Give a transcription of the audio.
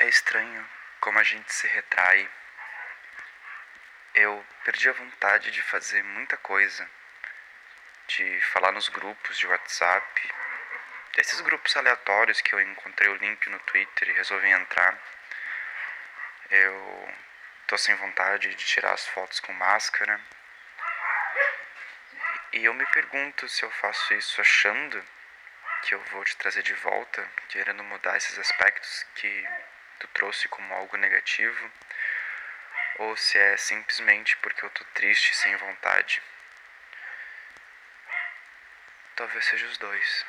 É estranho como a gente se retrai. Eu perdi a vontade de fazer muita coisa, de falar nos grupos de WhatsApp, esses grupos aleatórios que eu encontrei o link no Twitter e resolvi entrar. Eu tô sem vontade de tirar as fotos com máscara. E eu me pergunto se eu faço isso achando que eu vou te trazer de volta, querendo mudar esses aspectos que tu trouxe como algo negativo, ou se é simplesmente porque eu tô triste, sem vontade. Talvez seja os dois.